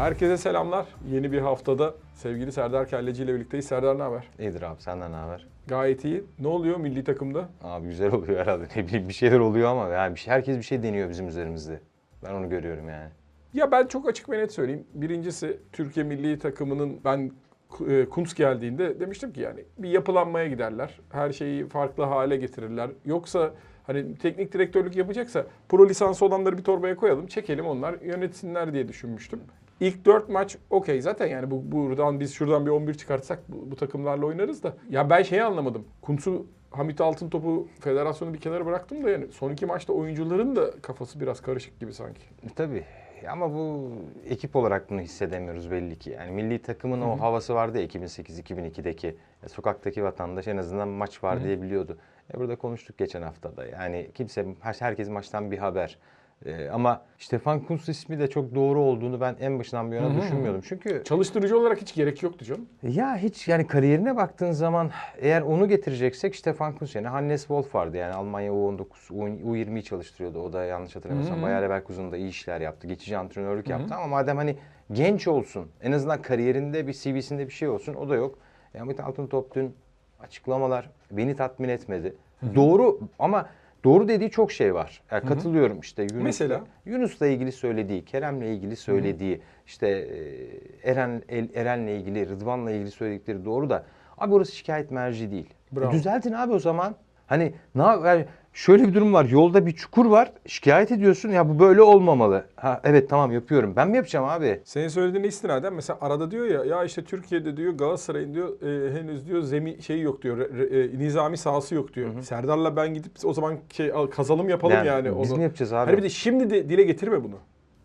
Herkese selamlar. Yeni bir haftada sevgili Serdar Kelleci ile birlikteyiz. Serdar ne haber? İyidir abi senden ne haber? Gayet iyi. Ne oluyor milli takımda? Abi güzel oluyor herhalde. Ne bileyim bir şeyler oluyor ama yani bir şey, herkes bir şey deniyor bizim üzerimizde. Ben onu görüyorum yani. Ya ben çok açık ve net söyleyeyim. Birincisi Türkiye milli takımının ben e, Kuntz geldiğinde demiştim ki yani bir yapılanmaya giderler. Her şeyi farklı hale getirirler. Yoksa hani teknik direktörlük yapacaksa pro lisansı olanları bir torbaya koyalım, çekelim onlar yönetsinler diye düşünmüştüm. İlk 4 maç okey zaten yani bu buradan biz şuradan bir 11 çıkartsak bu, bu takımlarla oynarız da. Ya ben şeyi anlamadım. Kuntz'u Hamit Altıntop'u federasyonu bir kenara bıraktım da yani son iki maçta oyuncuların da kafası biraz karışık gibi sanki. E, Tabii ama bu ekip olarak bunu hissedemiyoruz belli ki. Yani milli takımın o havası vardı ya 2008-2002'deki. E, sokaktaki vatandaş en azından maç var diye biliyordu. E, burada konuştuk geçen haftada. Yani kimse, her- herkes maçtan bir haber. E, ama Stefan Kuntz ismi de çok doğru olduğunu ben en başından bir yana düşünmüyordum. Çünkü Çalıştırıcı olarak hiç gerek yoktu canım. Ya hiç yani kariyerine baktığın zaman eğer onu getireceksek Stefan Kuntz yani Hannes Wolf vardı yani Almanya U19, U20'yi çalıştırıyordu. O da yanlış hatırlamıyorsam Bayer Leverkusen'da iyi işler yaptı. Geçici antrenörlük yaptı ama madem hani genç olsun en azından kariyerinde bir CV'sinde bir şey olsun o da yok. Hamit Altıntop dün açıklamalar beni tatmin etmedi. Doğru ama doğru dediği çok şey var. Yani katılıyorum işte Yunus'la, Mesela? Yunus'la ilgili söylediği, Kerem'le ilgili söylediği, işte e, Eren Eren'le ilgili, Rıdvan'la ilgili söyledikleri doğru da abi orası şikayet merci değil. Bravo. E, düzeltin abi o zaman. Hani ne yani şöyle bir durum var. Yolda bir çukur var. Şikayet ediyorsun. Ya bu böyle olmamalı. Ha evet tamam yapıyorum. Ben mi yapacağım abi? Senin söylediğine istinaden mesela arada diyor ya ya işte Türkiye'de diyor Galatasaray'ın diyor e, henüz diyor zemi şeyi yok diyor. re- e, nizami sahası yok diyor. Serdar'la ben gidip o zaman şey al- kazalım yapalım yani, Yani biz onu. mi yapacağız abi? Hani bir de şimdi de dile getirme bunu.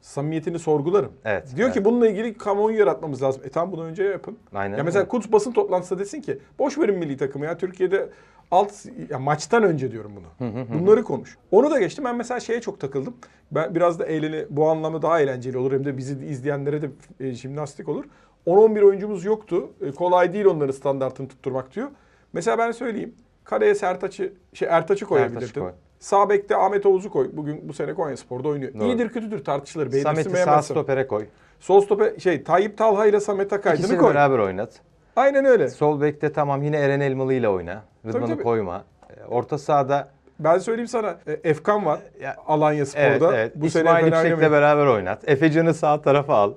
Samimiyetini sorgularım. Evet, Diyor evet. ki bununla ilgili kamuoyu yaratmamız lazım. E tamam bunu önce yapın. Aynen Ya mesela öyle. Kuntz basın toplantısında desin ki boş verin milli takımı ya Türkiye'de alt ya maçtan önce diyorum bunu. Bunları konuş. Onu da geçtim. Ben mesela şeye çok takıldım. Ben biraz da eğleni bu anlamda daha eğlenceli olur hem de bizi izleyenlere de e, jimnastik olur. 10-11 oyuncumuz yoktu. E, kolay değil onların standartını tutturmak diyor. Mesela ben söyleyeyim. Kaleye Sertaç'ı şey Ertaç'ı koyabilirdin. koy. Sağ bekte Ahmet Oğuz'u koy. Bugün bu sene Konya Spor'da oynuyor. Doğru. İyidir kötüdür tartışılır. Beğenirsin Samet'i sağ beğenmezsin. stopere koy. Sol stope şey Tayyip Talha ile Samet Akaydın'ı İkisini koy. beraber oynat. Aynen öyle. Sol bekte tamam yine Eren Elmalı ile oyna. Rıdvan'ı tabii. koyma. E, Orta sahada Ben söyleyeyim sana e, Efkan var Ya- Alanya Spor'da. Evet. Bu sene İsmail fena Yüksek'le oynamıyor. beraber oynat. Efecan'ı sağ tarafa al.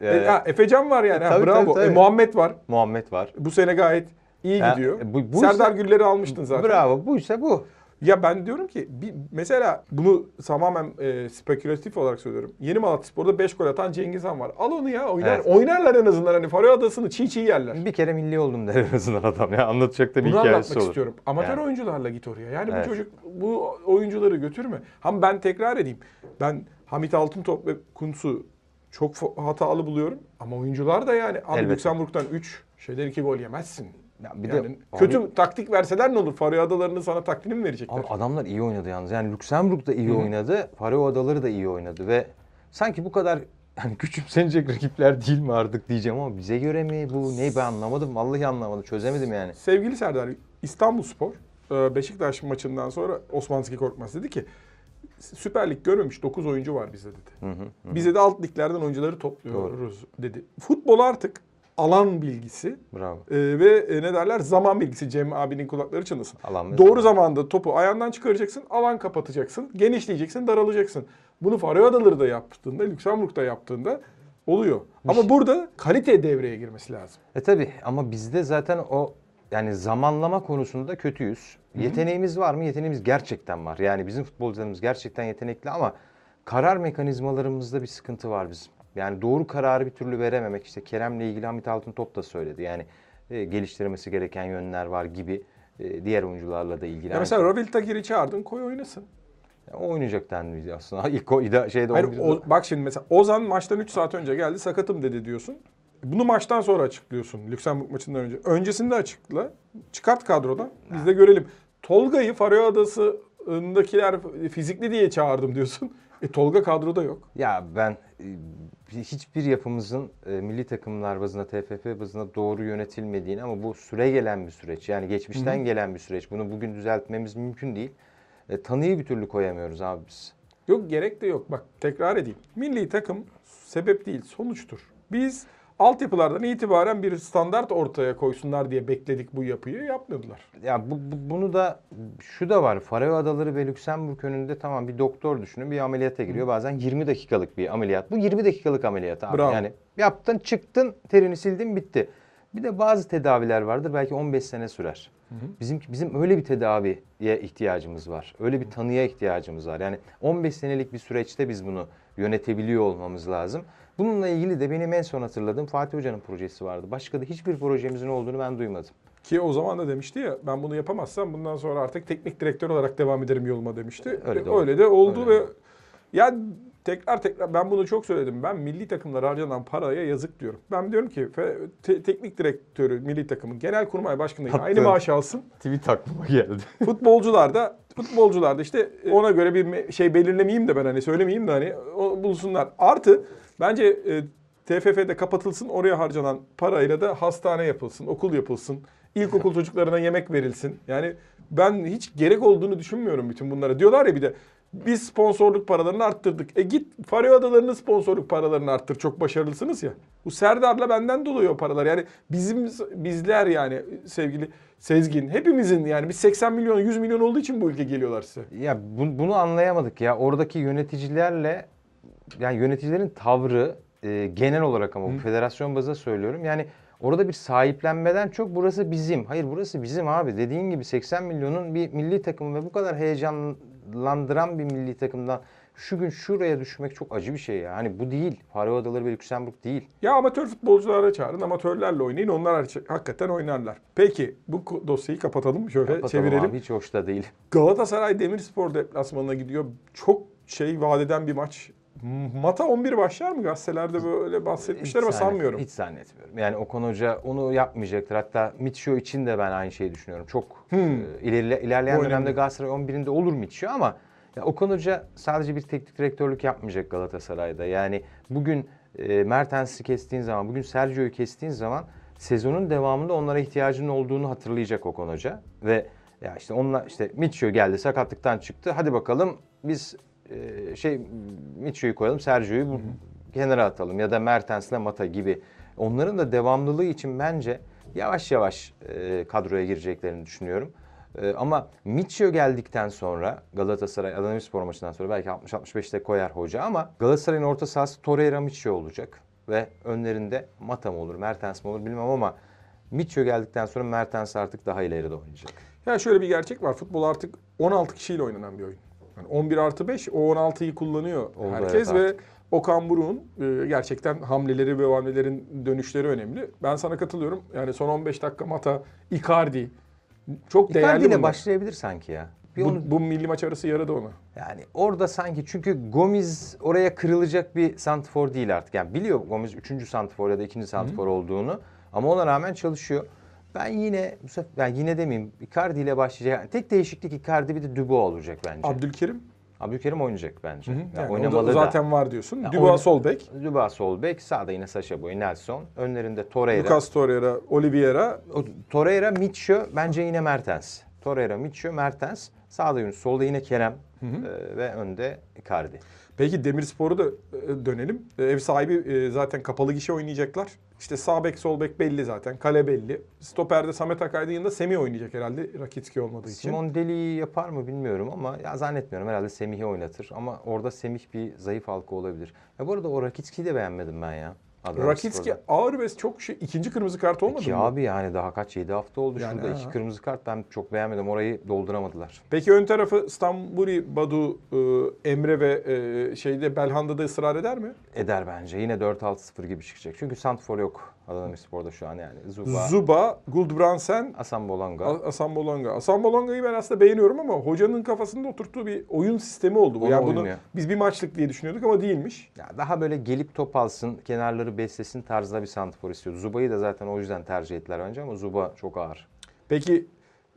Ee, E, ha, Efecan var yani. ha, tabii, bravo. tabii, tabii. E, Muhammed var. Muhammed var. Bu sene gayet iyi Ya, gidiyor. e, bu- bu Serdar ise- Güller'i almıştın zaten. Bravo. Buysa bu. Ya ben diyorum ki bir, mesela bunu tamamen e, spekülatif olarak söylüyorum. Yeni Malatyaspor'da 5 gol atan Cengiz Han var. Al onu ya oynar. Evet. Oynarlar en azından hani Faroe Adası'nı çiğ çiğ yerler. Bir kere milli oldum der en azından adam ya. Anlatacak da bir Bunu hikayesi anlatmak olur. istiyorum. Amatör Yani. oyuncularla git oraya. Yani Evet. bu çocuk bu oyuncuları götürme. Ama ben tekrar edeyim. Ben Hamit Altıntop ve Kuntz'u çok hatalı buluyorum. Ama oyuncular da yani abi. Lüksemburg'dan 3 şeyden 2 gol yemezsin. Ya bir yani de kötü taktik verseler ne olur? Faroe Adalarını sana taktiğini mi verecekler? Abi adamlar iyi oynadı yalnız. Yani Lüksemburg da iyi oynadı. Faroe Adaları da iyi oynadı ve sanki bu kadar yani küçümsenecek rakipler değil mi artık diyeceğim ama bize göre mi bu ne ben anlamadım. Vallahi anlamadım. Çözemedim yani. Sevgili Serdar, İstanbulspor e, Beşiktaş maçından sonra Osman Zeki Korkmaz dedi ki Süper Lig görmemiş 9 oyuncu var bizde dedi. Bize de alt liglerden oyuncuları topluyoruz dedi. Futbol artık alan bilgisi Bravo. e, ve e, ne derler zaman bilgisi Cem abinin kulakları çınlasın. Alan Doğru zaman. zamanda topu ayağından çıkaracaksın, alan kapatacaksın, genişleyeceksin, daralacaksın. Bunu Faroe Adaları da yaptığında, Lüksemburg'da yaptığında oluyor. Ama burada kalite devreye girmesi lazım. E tabi ama bizde zaten o yani zamanlama konusunda kötüyüz. Yeteneğimiz var mı? Yeteneğimiz gerçekten var. Yani bizim futbolcularımız gerçekten yetenekli ama karar mekanizmalarımızda bir sıkıntı var bizim. Yani doğru kararı bir türlü verememek. İşte Kerem'le ilgili Hamit Altıntop da söyledi. Yani e, geliştirmesi gereken yönler var gibi e, diğer oyuncularla da ilgili. Ya mesela Rovil Tagir'i çağırdın, koy oynasın. o oynayacak dendi aslında. İlk o ida- şeyde Hayır, 11'de o- bak şimdi mesela Ozan maçtan 3 saat önce geldi sakatım dedi diyorsun. Bunu maçtan sonra açıklıyorsun Lüksemburg maçından önce. Öncesinde açıkla. Çıkart kadrodan. Biz de görelim. Tolga'yı Faroe Adası'ndakiler fizikli diye çağırdım diyorsun. E Tolga kadroda yok. Ya ben e, hiçbir yapımızın e, milli takımlar bazında, TFF bazında doğru yönetilmediğini ama bu süre gelen bir süreç. Yani geçmişten gelen bir süreç. Bunu bugün düzeltmemiz mümkün değil. E, tanıyı bir türlü koyamıyoruz abi biz. Yok gerek de yok. Bak tekrar edeyim. Milli takım sebep değil sonuçtur. Biz altyapılardan itibaren bir standart ortaya koysunlar diye bekledik bu yapıyı. Yapmadılar. Ya bu, bu- bunu da şu da var. Faroe Adaları ve Lüksemburg önünde tamam bir doktor düşünün bir ameliyata giriyor. Bazen 20 dakikalık bir ameliyat. Bu 20 dakikalık ameliyat abi. Bravo. Yani yaptın çıktın terini sildin bitti. Bir de bazı tedaviler vardır belki 15 sene sürer. Bizim bizim öyle bir tedaviye ihtiyacımız var. Öyle bir tanıya ihtiyacımız var. Yani 15 senelik bir süreçte biz bunu yönetebiliyor olmamız lazım. Bununla ilgili de benim en son hatırladığım Fatih Hoca'nın projesi vardı. Başka da hiçbir projemizin olduğunu ben duymadım. Ki o zaman da demişti ya ben bunu yapamazsam bundan sonra artık teknik direktör olarak devam ederim yoluma demişti. Öyle de oldu. Öyle de oldu Öyle ve ya tekrar tekrar ben bunu çok söyledim. Ben milli takımlara harcanan paraya yazık diyorum. Ben diyorum ki te- teknik direktörü milli takımın genel kurmay başkanı aynı maaş alsın. Tweet aklıma geldi. Futbolcular da futbolcular da işte ona göre bir şey belirlemeyeyim de ben hani söylemeyeyim de hani o bulsunlar. Artı bence e, TFF'de kapatılsın oraya harcanan parayla da hastane yapılsın, okul yapılsın. İlkokul çocuklarına yemek verilsin. Yani ben hiç gerek olduğunu düşünmüyorum bütün bunlara. Diyorlar ya bir de biz sponsorluk paralarını arttırdık. E git Faroe Adaları'nın sponsorluk paralarını arttır. Çok başarılısınız ya. Bu Serdar'la benden dolayı o paralar. Yani bizim bizler yani sevgili Sezgin hepimizin yani biz 80 milyon 100 milyon olduğu için bu ülke geliyorlar size. Ya bu- bunu anlayamadık ya. Oradaki yöneticilerle yani yöneticilerin tavrı e, genel olarak ama bu federasyon bazında söylüyorum. Yani orada bir sahiplenmeden çok burası bizim. Hayır burası bizim abi. Dediğin gibi 80 milyonun bir milli takım ve bu kadar heyecanlandıran bir milli takımdan şu gün şuraya düşmek çok acı bir şey ya. Hani bu değil. Faroe Adaları ve Lüksemburg değil. Ya amatör futbolculara çağırın, amatörlerle oynayın. Onlar hak- hakikaten oynarlar. Peki bu dosyayı kapatalım şöyle Kapatalım çevirelim. abi, hiç hoş da değil. Galatasaray Demirspor deplasmanına gidiyor. Çok şey vadeden bir maç. Mata 11 başlar mı? Gazetelerde böyle bahsetmişler ama sanmıyorum. Hiç zannetmiyorum. Yani Okan Hoca onu yapmayacaktır. Hatta Mitchell için de ben aynı şeyi düşünüyorum. Çok Hmm. e, ileri, ilerleyen Bu dönemde önemli. Galatasaray 11'inde olur Mitchell ama ya Okan Hoca sadece bir teknik direktörlük yapmayacak Galatasaray'da. Yani bugün e, Mertens'i kestiğin zaman, bugün Sergio'yu kestiğin zaman sezonun devamında onlara ihtiyacının olduğunu hatırlayacak Okan Hoca. Ve ya işte onunla işte Mitchell geldi sakatlıktan çıktı. Hadi bakalım biz şey Mitchell'yu koyalım, Sergio'yu kenara atalım ya da Mertens'le Mata gibi. Onların da devamlılığı için bence yavaş yavaş e, kadroya gireceklerini düşünüyorum. E, ama Mitchell geldikten sonra Galatasaray Adana Demirspor maçından sonra belki 60-65'te koyar hoca ama Galatasaray'ın orta sahası Torreira Mitchell olacak. Ve önlerinde Mata mı olur, Mertens mi olur bilmem ama Mitchell geldikten sonra Mertens artık daha ileride oynayacak. Ya şöyle bir gerçek var. Futbol artık 16 kişiyle oynanan bir oyun. Yani 11 artı 5 o 16'yı kullanıyor Oldu, herkes evet, ve artık. Okan Buruk'un e, gerçekten hamleleri ve hamlelerin dönüşleri önemli. Ben sana katılıyorum. Yani son 15 dakika Mata, Icardi çok değerli Icardi ile başlayabilir sanki ya. Bir onu Bu, bu milli maç arası yaradı ona. Yani orada sanki çünkü Gomis oraya kırılacak bir santifor değil artık. Yani biliyor Gomis 3. santifor ya da 2. santifor olduğunu ama ona rağmen çalışıyor. Ben yine bu sefer yani yine demeyeyim Icardi ile başlayacak. Yani tek değişiklik Icardi bir de Dubois olacak bence. Abdülkerim Abdülkerim oynayacak bence. Yani yani o da oynamalı da. zaten var diyorsun. Ya Dubois sol bek, Dubois sol bek, sağda yine Sacha Boey, Nelson. Önlerinde Torreira. Lucas Torreira, Oliveira, O, Torreira, Mitchell bence yine Mertens. Torreira, Mitchell, Mertens. Sağda Yunus, solda yine Kerem Ee, ve önde Icardi. Peki Demirspor'u da e, dönelim. E, Ev sahibi e, zaten kapalı gişe oynayacaklar. İşte sağ bek sol bek belli zaten. Kale belli. Stoperde Samet Akaydın yanında Semih oynayacak herhalde Rakitski olmadığı için. Simon Deli'yi yapar mı bilmiyorum ama ya zannetmiyorum. Herhalde Semih'i oynatır ama orada Semih bir zayıf halka olabilir. Ya bu arada o Rakitski'yi de beğenmedim ben ya. Adana Rakitski ağır ve çok şey ikinci kırmızı kart olmadı Ki mı? abi yani daha kaç 7 hafta oldu Yani şurada ha. iki kırmızı kart ben çok beğenmedim. Orayı dolduramadılar. Peki ön tarafı Stambuli, Badu, e, Emre ve e, şeyde Belhanda'da ısrar eder mi? Eder bence. Yine 4-6-0 gibi çıkacak. Çünkü Santfor yok Adana Demirspor'da şu an yani. Zuba, Zuba, Guldbrandsen, Asan Bolanga. A- Asan Bolonga. Asan Bolonga'yı ben aslında beğeniyorum ama hocanın kafasında oturttuğu bir oyun sistemi oldu bu. Ona Yani bunu biz bir maçlık diye düşünüyorduk ama değilmiş. Ya daha böyle gelip top alsın, kenarları beslesin tarzda bir Santfor istiyordu. Zuba'yı da zaten o yüzden tercih ettiler bence ama Zuba çok ağır. Peki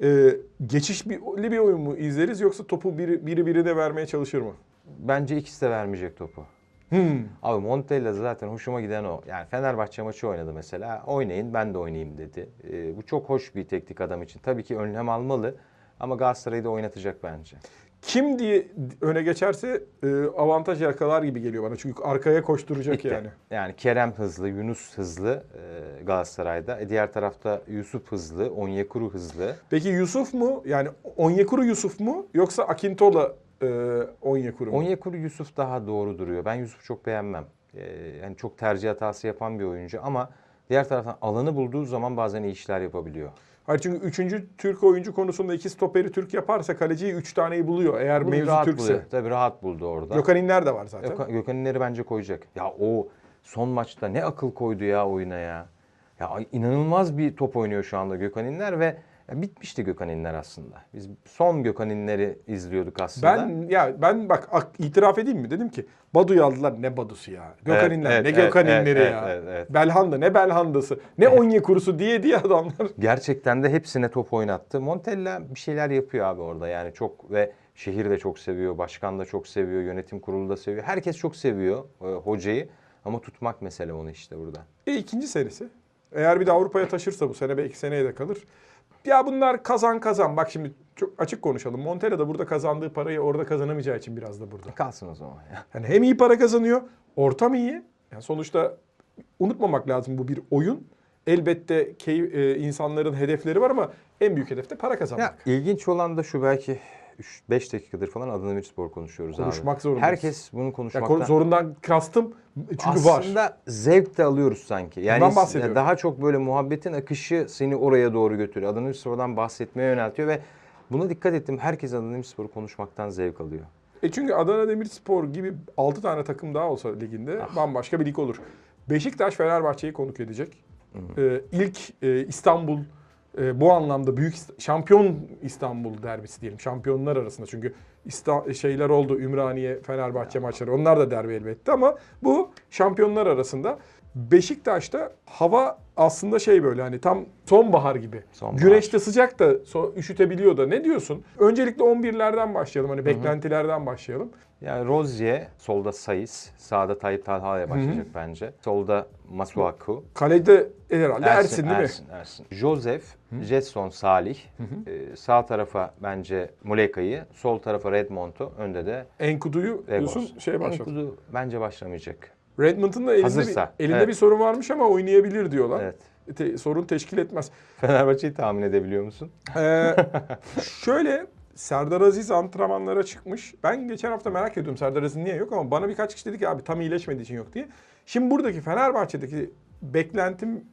e, geçişli bir oyun mu izleriz yoksa topu biri, biri birine vermeye çalışır mı? Bence ikisi de vermeyecek topu. Hmm. Abi Montella zaten hoşuma giden o. Yani Fenerbahçe maçı oynadı mesela. Oynayın ben de oynayayım dedi. Ee, bu çok hoş bir teknik adam için. Tabii ki önlem almalı ama Galatasaray'ı da oynatacak bence. kim diye öne geçerse e, avantaj yakalar gibi geliyor bana. Çünkü arkaya koşturacak Bitti. yani. Yani Kerem hızlı, Yunus hızlı e, Galatasaray'da. E, diğer tarafta Yusuf hızlı, Onyekuru hızlı. Peki Yusuf mu? Yani Onyekuru Yusuf mu? Yoksa Akintola e, Onyekuru mu? Onyekuru Yusuf daha doğru duruyor. Ben Yusuf'u çok beğenmem. E, yani çok tercih hatası yapan bir oyuncu ama diğer taraftan alanı bulduğu zaman bazen iyi işler yapabiliyor. Hayır çünkü üçüncü Türk oyuncu konusunda iki stoperi Türk yaparsa kaleciyi üç taneyi buluyor. Eğer Bunu mevzu rahat Türkse. buluyor. Tabii rahat buldu orada. Gökhan İnler de var zaten. Gökhan, Gökhan İnler'i bence koyacak. Ya o son maçta ne akıl koydu ya oyuna ya. Ya inanılmaz bir top oynuyor şu anda Gökhan İnler ve ya bitmişti Gökhan İnler aslında. Biz son Gökhan İnler'i izliyorduk aslında. Ben ya ben bak ak- itiraf edeyim mi? Dedim ki Badu'yu aldılar ne Badu'su ya. Gökhan Evet, İnler evet, ne evet, Gökhan evet, İnleri evet, ya. evet, evet. Belhanda ne Belhandası. Ne Onyekuru'su diye diye adamlar. Gerçekten de hepsine top oynattı. Montella bir şeyler yapıyor abi orada yani çok ve şehir de çok seviyor, başkan da çok seviyor, yönetim kurulu da seviyor. Herkes çok seviyor e, hocayı ama tutmak mesele onu işte burada. E ikinci serisi. Eğer bir de Avrupa'ya taşırsa bu sene belki seneye de kalır. Ya bunlar kazan kazan. Bak şimdi çok açık konuşalım. Montella da burada kazandığı parayı orada kazanamayacağı için biraz da burada. Kalsın o zaman ya. Yani hem iyi para kazanıyor, ortam iyi. Yani sonuçta unutmamak lazım bu bir oyun. Elbette key- e, insanların hedefleri var ama en büyük hedef de para kazanmak. Ya ilginç olan da şu belki 5 dakikadır falan Adana Demirspor konuşuyoruz Konuşmak abi. zorundayız. Herkes bunu Ya konuşmaktan. ko- zorundan kastım çünkü Aslında var. zevk de alıyoruz sanki. Yani daha çok böyle muhabbetin akışı seni oraya doğru götürüyor. Adana Demirspor'dan bahsetmeye yöneltiyor ve buna dikkat ettim. Herkes Adana Demirspor'u konuşmaktan zevk alıyor. E çünkü Adana Demirspor gibi 6 tane takım daha olsa liginde Ah. bambaşka bir lig olur. Beşiktaş Fenerbahçe'yi konuk edecek. Ee, ilk e, İstanbul e, bu anlamda büyük şampiyon İstanbul derbisi diyelim. Şampiyonlar arasında çünkü İsta- şeyler oldu Ümraniye Fenerbahçe maçları. Onlar da derbi elbette ama bu şampiyonlar arasında Beşiktaş'ta hava aslında şey böyle hani tam sonbahar gibi. Sonbahar. Güneşte sıcak da so- üşütebiliyor da. Ne diyorsun? Öncelikle 11'lerden başlayalım. Hani beklentilerden başlayalım. Yani Rozier, solda Sayıs, sağda Tayyip Talha ile başlayacak bence. Solda Masuaku. Kalede herhalde Ersin, değil mi? Ersin, Ersin. Joseph, Jetson, Salih. Ee, sağ tarafa bence Muleka'yı, sol tarafa Redmond'u, önde de Enkudu'yu diyorsun şey başladı. Enkudu bence başlamayacak. Redmond'un da elinde, Hazırsa, bir, elinde evet. bir sorun varmış ama oynayabilir diyorlar. Evet. Te- sorun teşkil etmez. Fenerbahçe'yi tahmin edebiliyor musun? Ee, şöyle Serdar Aziz antrenmanlara çıkmış. Ben geçen hafta merak ediyorum Serdar Aziz niye yok ama bana birkaç kişi dedi ki abi tam iyileşmediği için yok diye. Şimdi buradaki Fenerbahçe'deki beklentim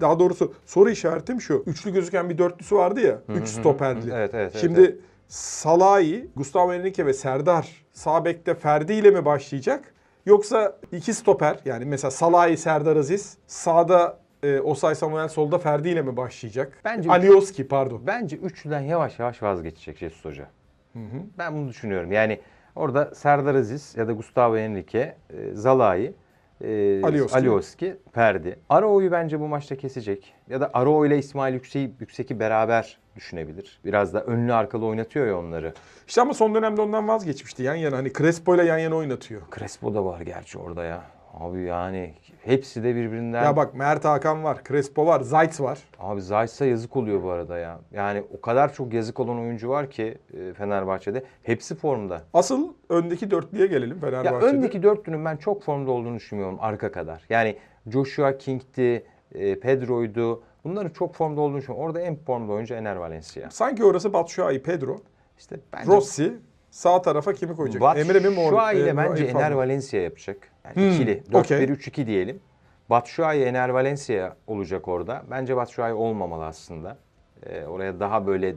daha doğrusu soru işaretim şu. Üçlü gözüken bir dörtlüsü vardı ya. üç stoperli. Evet, evet, Şimdi evet. Salahi, Gustavo Henrique ve Serdar sağ bekte Ferdi ile mi başlayacak? Yoksa iki stoper yani mesela Salahi, Serdar Aziz sağda e, Osay Samuel solda Ferdi ile mi başlayacak? Bence- Alioski pardon. Bence üçlüden yavaş yavaş vazgeçecek Jesus Hoca. Ben bunu düşünüyorum. Yani orada Serdar Aziz ya da Gustavo Henrique, e, Zalai, e, Alioski. Alioski, Ferdi. Arao'yu bence bu maçta kesecek. Ya da Arao ile İsmail Yüksek'i, Yüksek'i beraber düşünebilir. Biraz da önlü arkalı oynatıyor ya onları. İşte ama son dönemde ondan vazgeçmişti yan yana. Hani Crespo ile yan yana oynatıyor. Crespo da var gerçi orada ya. Abi yani hepsi de birbirinden... Ya bak Mert Hakan var, Crespo var, Zayt var. Abi Zayt'sa yazık oluyor bu arada ya. Yani o kadar çok yazık olan oyuncu var ki e, Fenerbahçe'de. Hepsi formda. Asıl öndeki dörtlüye gelelim Ya Fenerbahçe'de. öndeki dörtlünün ben çok formda olduğunu düşünmüyorum arka kadar. Yani Joshua King'ti, e, Pedro'ydu. Bunların çok formda olduğunu düşünüyorum. Orada en formda oyuncu Ener Valencia. Sanki orası Batshuayi, Pedro, İşte bence Rossi. Sağ tarafa kimi koyacak? Bat Emre mi Mor? Batshuayi ile e, bence Ener? Valencia yapacak. Yani Hmm, ikili. okey. 4-1-3-2 diyelim. Batshuayi Ener Valencia olacak orada. Bence Batshuayi olmamalı aslında. E, oraya daha böyle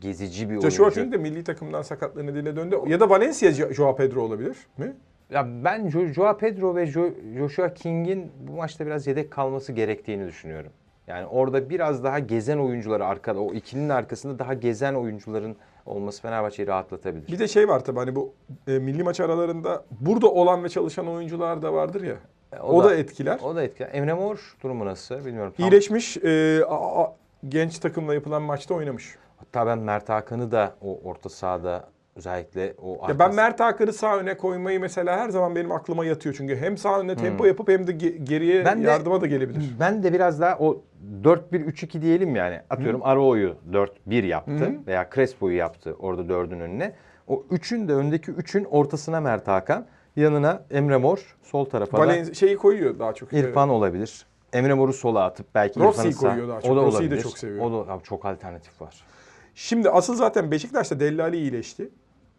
gezici bir Joshua oyuncu. King de milli takımdan sakatlığı nedeniyle döndü. Ya da Valencia Jo- Joao Pedro olabilir mi? Ya ben Jo- Joao Pedro ve Jo- Joshua King'in bu maçta biraz yedek kalması gerektiğini düşünüyorum. Yani orada biraz daha gezen oyuncuları arkada, o ikilinin arkasında daha gezen oyuncuların olması Fenerbahçe'yi rahatlatabilir. Bir de şey var tabii hani bu e, milli maç aralarında burada olan ve çalışan oyuncular da vardır ya. O, da, etkiler. O da etkiler. Emre Mor durumu nasıl bilmiyorum. Tam- İyileşmiş. e, a- a- genç takımla yapılan maçta oynamış. Hatta ben Mert Hakan'ı da o orta sahada özellikle o Ya ben Mert Hakan'ı sağ öne koymayı mesela her zaman benim aklıma yatıyor. Çünkü hem sağ öne tempo yapıp hem de ge- geriye Hmm. Ben de- yardıma da gelebilir. Ben de biraz daha o 4-1-3-2 diyelim yani. Atıyorum Arao'yu 4-1 yaptı veya Crespo'yu yaptı orada dördün önüne. O üçün de öndeki üçün ortasına Mert Hakan. Yanına Emre Mor. Sol tarafa da Valen şeyi koyuyor daha çok. İrfan olabilir. Emre Mor'u sola atıp belki Rossi'yi koyuyor daha çok. O da Rossi'yi de çok seviyor. O da abi çok alternatif var. Şimdi asıl zaten Beşiktaş'ta Dellali iyileşti.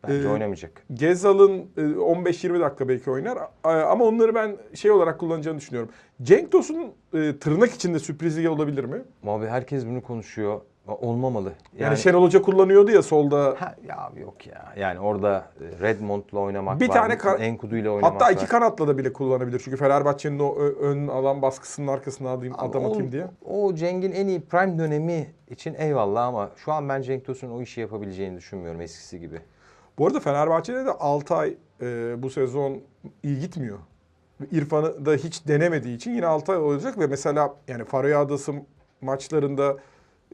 Bence Ee, oynamayacak. Gezal'ın e, 15-20 dakika belki oynar ama onları ben şey olarak kullanacağını düşünüyorum. Cenk Tosun e, tırnak içinde sürprizi olabilir mi? Abi herkes bunu konuşuyor. Olmamalı. Yani, Şenol Hoca kullanıyordu ya solda. Ha, ya abi yok ya. Yani orada e, Redmond'la oynamak Bir var. tane kar- Enkudu ile oynamak Hatta var. iki kanatla da bile kullanabilir. Çünkü Fenerbahçe'nin o ön alan baskısının arkasına alayım, Ama adam o- atayım diye. O Cenk'in en iyi prime dönemi için eyvallah ama şu an ben Cenk Tosun'un o işi yapabileceğini düşünmüyorum eskisi gibi. Bu arada Fenerbahçe'de de Altay e, bu sezon iyi gitmiyor. İrfan'ı da hiç denemediği için yine Altay olacak ve mesela yani Faroe Adası maçlarında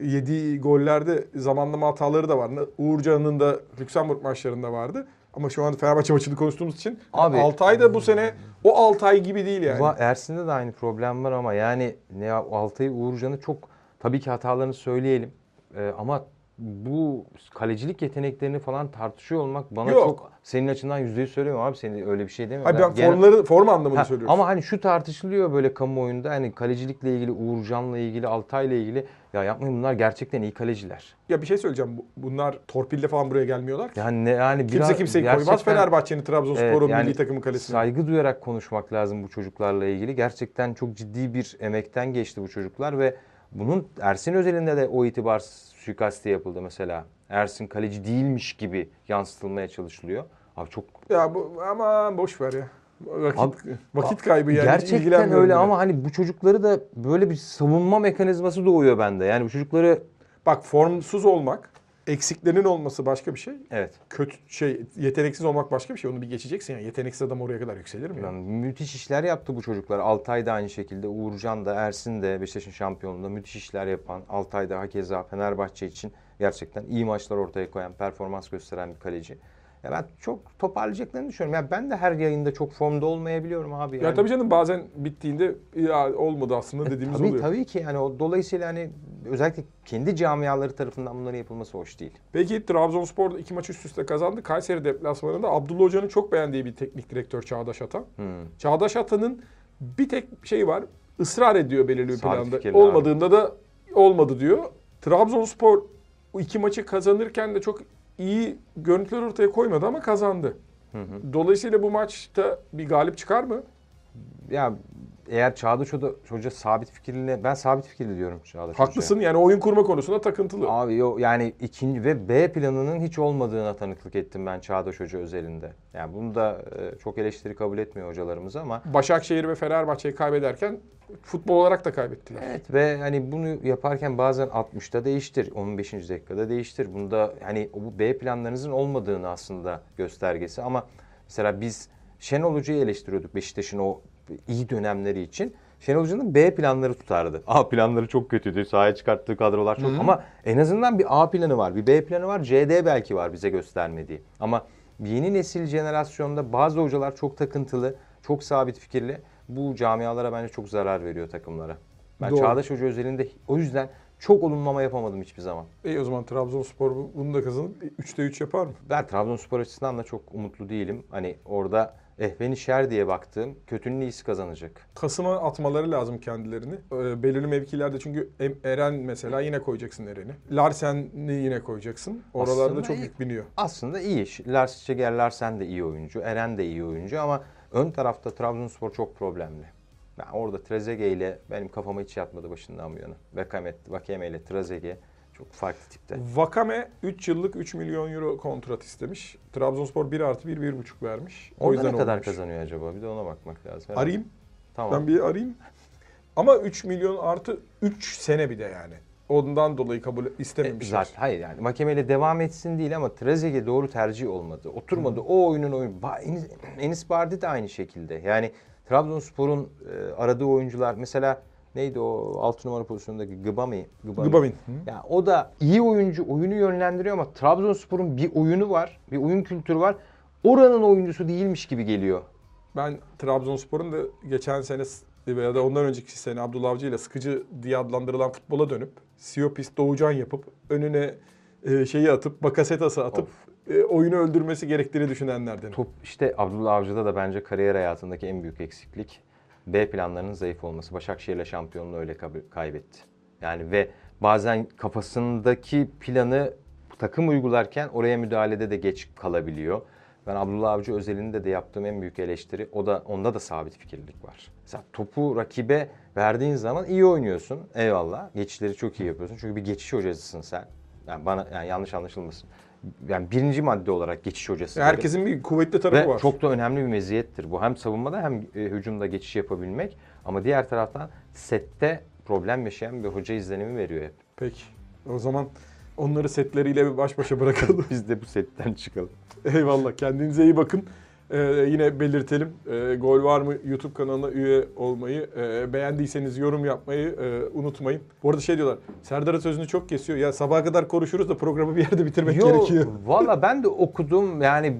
yediği gollerde zamanlama hataları da var. Uğurcan'ın da Lüksemburg maçlarında vardı. Ama şu an Fenerbahçe maçını konuştuğumuz için Abi- Altay da bu sene o Altay gibi değil yani. Va- Ersin'de de aynı problem var ama yani ne Altay'ı Uğurcan'ı çok tabii ki hatalarını söyleyelim. Ee, ama bu kalecilik yeteneklerini falan tartışıyor olmak bana Yok. çok senin açından yüzde yüz söylüyorum abi senin öyle bir şey demiyorum. Hayır ben genel- formları form anlamında Ha, söylüyorum. ama hani şu tartışılıyor böyle kamuoyunda hani kalecilikle ilgili Uğurcan'la ilgili Altay'la ilgili ya yapmayın bunlar gerçekten iyi kaleciler. Ya bir şey söyleyeceğim. Bu- Bunlar torpille falan buraya gelmiyorlar. ki. Yani yani Kimse biraz kimseyi koymaz gerçekten- Fenerbahçe'nin Trabzonspor'un Evet, yani milli takımı kalesine. Saygı duyarak konuşmak lazım bu çocuklarla ilgili. Gerçekten çok ciddi bir emekten geçti bu çocuklar ve bunun Ersin özelinde de o itibar suikasti yapıldı mesela. Ersin kaleci değilmiş gibi yansıtılmaya çalışılıyor. Abi çok Ya bu ama boş ver ya. Vakit, Abi- vakit kaybı yani. gerçekten öyle bile. ama hani bu çocukları da böyle bir savunma mekanizması doğuyor bende. Yani bu çocukları Bak formsuz olmak, eksiklerinin olması başka bir şey. evet Kötü şey, yeteneksiz olmak başka bir şey. Onu bir geçeceksin yani. Yeteneksiz adam oraya kadar yükselir mi? ya? yani müthiş işler yaptı bu çocuklar. Altay da aynı şekilde, Uğurcan da, Ersin de Beşiktaş'ın şampiyonluğunda müthiş işler yapan, Altay da hakeza Fenerbahçe için gerçekten iyi maçlar ortaya koyan, performans gösteren bir kaleci. Ya ben çok toparlayacaklarını düşünüyorum. Ya ben de her yayında çok formda olmayabiliyorum abi. Yani. Ya tabii canım bazen bittiğinde ya olmadı aslında dediğimiz E, tabii, oluyor. Tabii ki yani o dolayısıyla hani özellikle kendi camiaları tarafından bunların yapılması hoş değil. Peki Trabzonspor iki maç üst üste kazandı. Kayseri deplasmanında Abdullah Hoca'nın çok beğendiği bir teknik direktör Çağdaş Atan. Hmm. Çağdaş Atan'ın bir tek şey var. ısrar ediyor belirli bir Sabit planda. Olmadığında da olmadı diyor. Trabzonspor iki maçı kazanırken de çok iyi görüntüler ortaya koymadı ama kazandı. Hı hı. Dolayısıyla bu maçta bir galip çıkar mı? Ya eğer Çağdaş Hoca, Hoca sabit fikirli, ben sabit fikirli diyorum Çağdaş Hoca'ya. Haklısın yani oyun kurma konusunda takıntılı. Abi yo, yani ikinci ve B planının hiç olmadığına tanıklık ettim ben Çağdaş Hoca özelinde. Yani bunu da e, çok eleştiri kabul etmiyor hocalarımız ama Başakşehir ve Fenerbahçe'yi kaybederken futbol olarak da kaybettiler. evet ve hani bunu yaparken bazen 60'ta değiştir, 15. dakikada değiştir. Bunda hani bu B planlarınızın olmadığını aslında göstergesi ama mesela biz Şenol Hoca'yı eleştiriyorduk Beşiktaş'ın o iyi dönemleri için. Şenol Hoca'nın B planları tutardı. A planları çok kötüydü. Sahaya çıkarttığı kadrolar çok ama en azından bir A planı var, bir B planı var, CD belki var bize göstermediği. Ama yeni nesil jenerasyonda bazı hocalar çok takıntılı, çok sabit fikirli. Bu camialara bence çok zarar veriyor takımlara. Ben Doğru. Çağdaş Hoca özelinde o yüzden çok olumlama yapamadım hiçbir zaman. İyi o zaman Trabzonspor bu- bunu da kazanıp 3'te 3 yapar mı? Ben Trabzonspor açısından da çok umutlu değilim. Hani orada ehveni şer diye baktığım kötünün iyisi kazanacak. Kasım'a atmaları lazım kendilerini. Ee, belirli mevkilerde çünkü Eren mesela yine koyacaksın Eren'i. Larsen'i yine koyacaksın. Oralarda Aslında çok iyi. yük biniyor. Aslında iyi. Lars Şeger Larsen de iyi oyuncu. Eren de iyi oyuncu ama ön tarafta Trabzonspor çok problemli. Ben orada Trezeguet ile benim kafama hiç yatmadı başından bu yana. Vakame, Vakeme ile Trezeguet çok farklı tipte. Vakame 3 yıllık 3 milyon euro kontrat istemiş. Trabzonspor 1 artı 1, 1,5 vermiş. o Orada yüzden ne kadar olmamış. kazanıyor acaba? Bir de ona bakmak lazım. Herhalde. Arayayım. Tamam. Ben bir arayayım. Ama 3 milyon artı 3 sene bir de yani. Ondan dolayı kabul E, istememişler. Zaten hayır yani Makeme'yle devam etsin değil ama Trezeguet doğru tercih olmadı. Oturmadı. O oyunun oyunu. Enis, Enis Bardi de aynı şekilde. Yani Trabzonspor'un e, aradığı oyuncular mesela neydi o 6 numara pozisyondaki Gıbami. Gıbamin. Ya o da iyi oyuncu, oyunu yönlendiriyor ama Trabzonspor'un bir oyunu var, bir oyun kültürü var. Oranın oyuncusu değilmiş gibi geliyor. Ben Trabzonspor'un da geçen sene veya da ondan önceki sene Abdullah Avcı ile sıkıcı diye adlandırılan futbola dönüp Siopis Doğucan yapıp önüne e, şeyi atıp Bakasetas'ı atıp e, oyunu öldürmesi gerektiğini düşünenlerden. Top işte Abdullah Avcı'da da bence kariyer hayatındaki en büyük eksiklik B planlarının zayıf olması. Başakşehir'le şampiyonluğu öyle kaybetti. Yani ve bazen kafasındaki planı takım uygularken oraya müdahalede de geç kalabiliyor. Ben Abdullah Avcı özelinde de yaptığım en büyük eleştiri o da onda da sabit fikirlilik var. Mesela topu rakibe verdiğin zaman iyi oynuyorsun. Eyvallah. Geçişleri çok iyi yapıyorsun. Çünkü bir geçiş hocasısın sen. Yani bana yani yanlış anlaşılmasın. Yani birinci madde olarak geçiş hocası. Herkesin bir kuvvetli tarafı Ve var. çok da önemli bir meziyettir. Bu hem savunmada hem e, hücumda geçiş yapabilmek. Ama diğer taraftan sette problem yaşayan bir hoca izlenimi veriyor hep. Peki. O zaman onları setleriyle bir baş başa bırakalım. Biz de bu setten çıkalım. Eyvallah. Kendinize iyi bakın. Ee, yine belirtelim. Ee, Gol var mı YouTube kanalına üye olmayı, e, beğendiyseniz yorum yapmayı e, unutmayın. Bu arada şey diyorlar. Serdar'ın sözünü çok kesiyor. Ya sabaha kadar konuşuruz da programı bir yerde bitirmek Yo, gerekiyor. Valla ben de okudum yani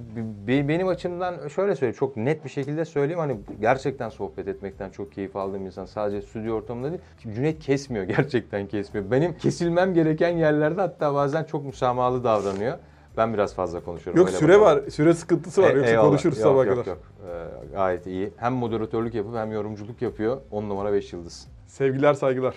be- benim açımdan şöyle söyleyeyim çok net bir şekilde söyleyeyim hani gerçekten sohbet etmekten çok keyif aldığım insan sadece stüdyo ortamında değil Cüneyt kesmiyor gerçekten kesmiyor. Benim kesilmem gereken yerlerde hatta bazen çok müsamahalı davranıyor. Ben biraz fazla konuşuyorum. Yok öyle süre bakalım. var. Süre sıkıntısı var. E- Yoksa eyvallah. konuşuruz Yok, sabaha yok, kadar. Yok Ee, gayet iyi. Hem moderatörlük yapıp hem yorumculuk yapıyor. 10 numara 5 yıldız. Sevgiler saygılar.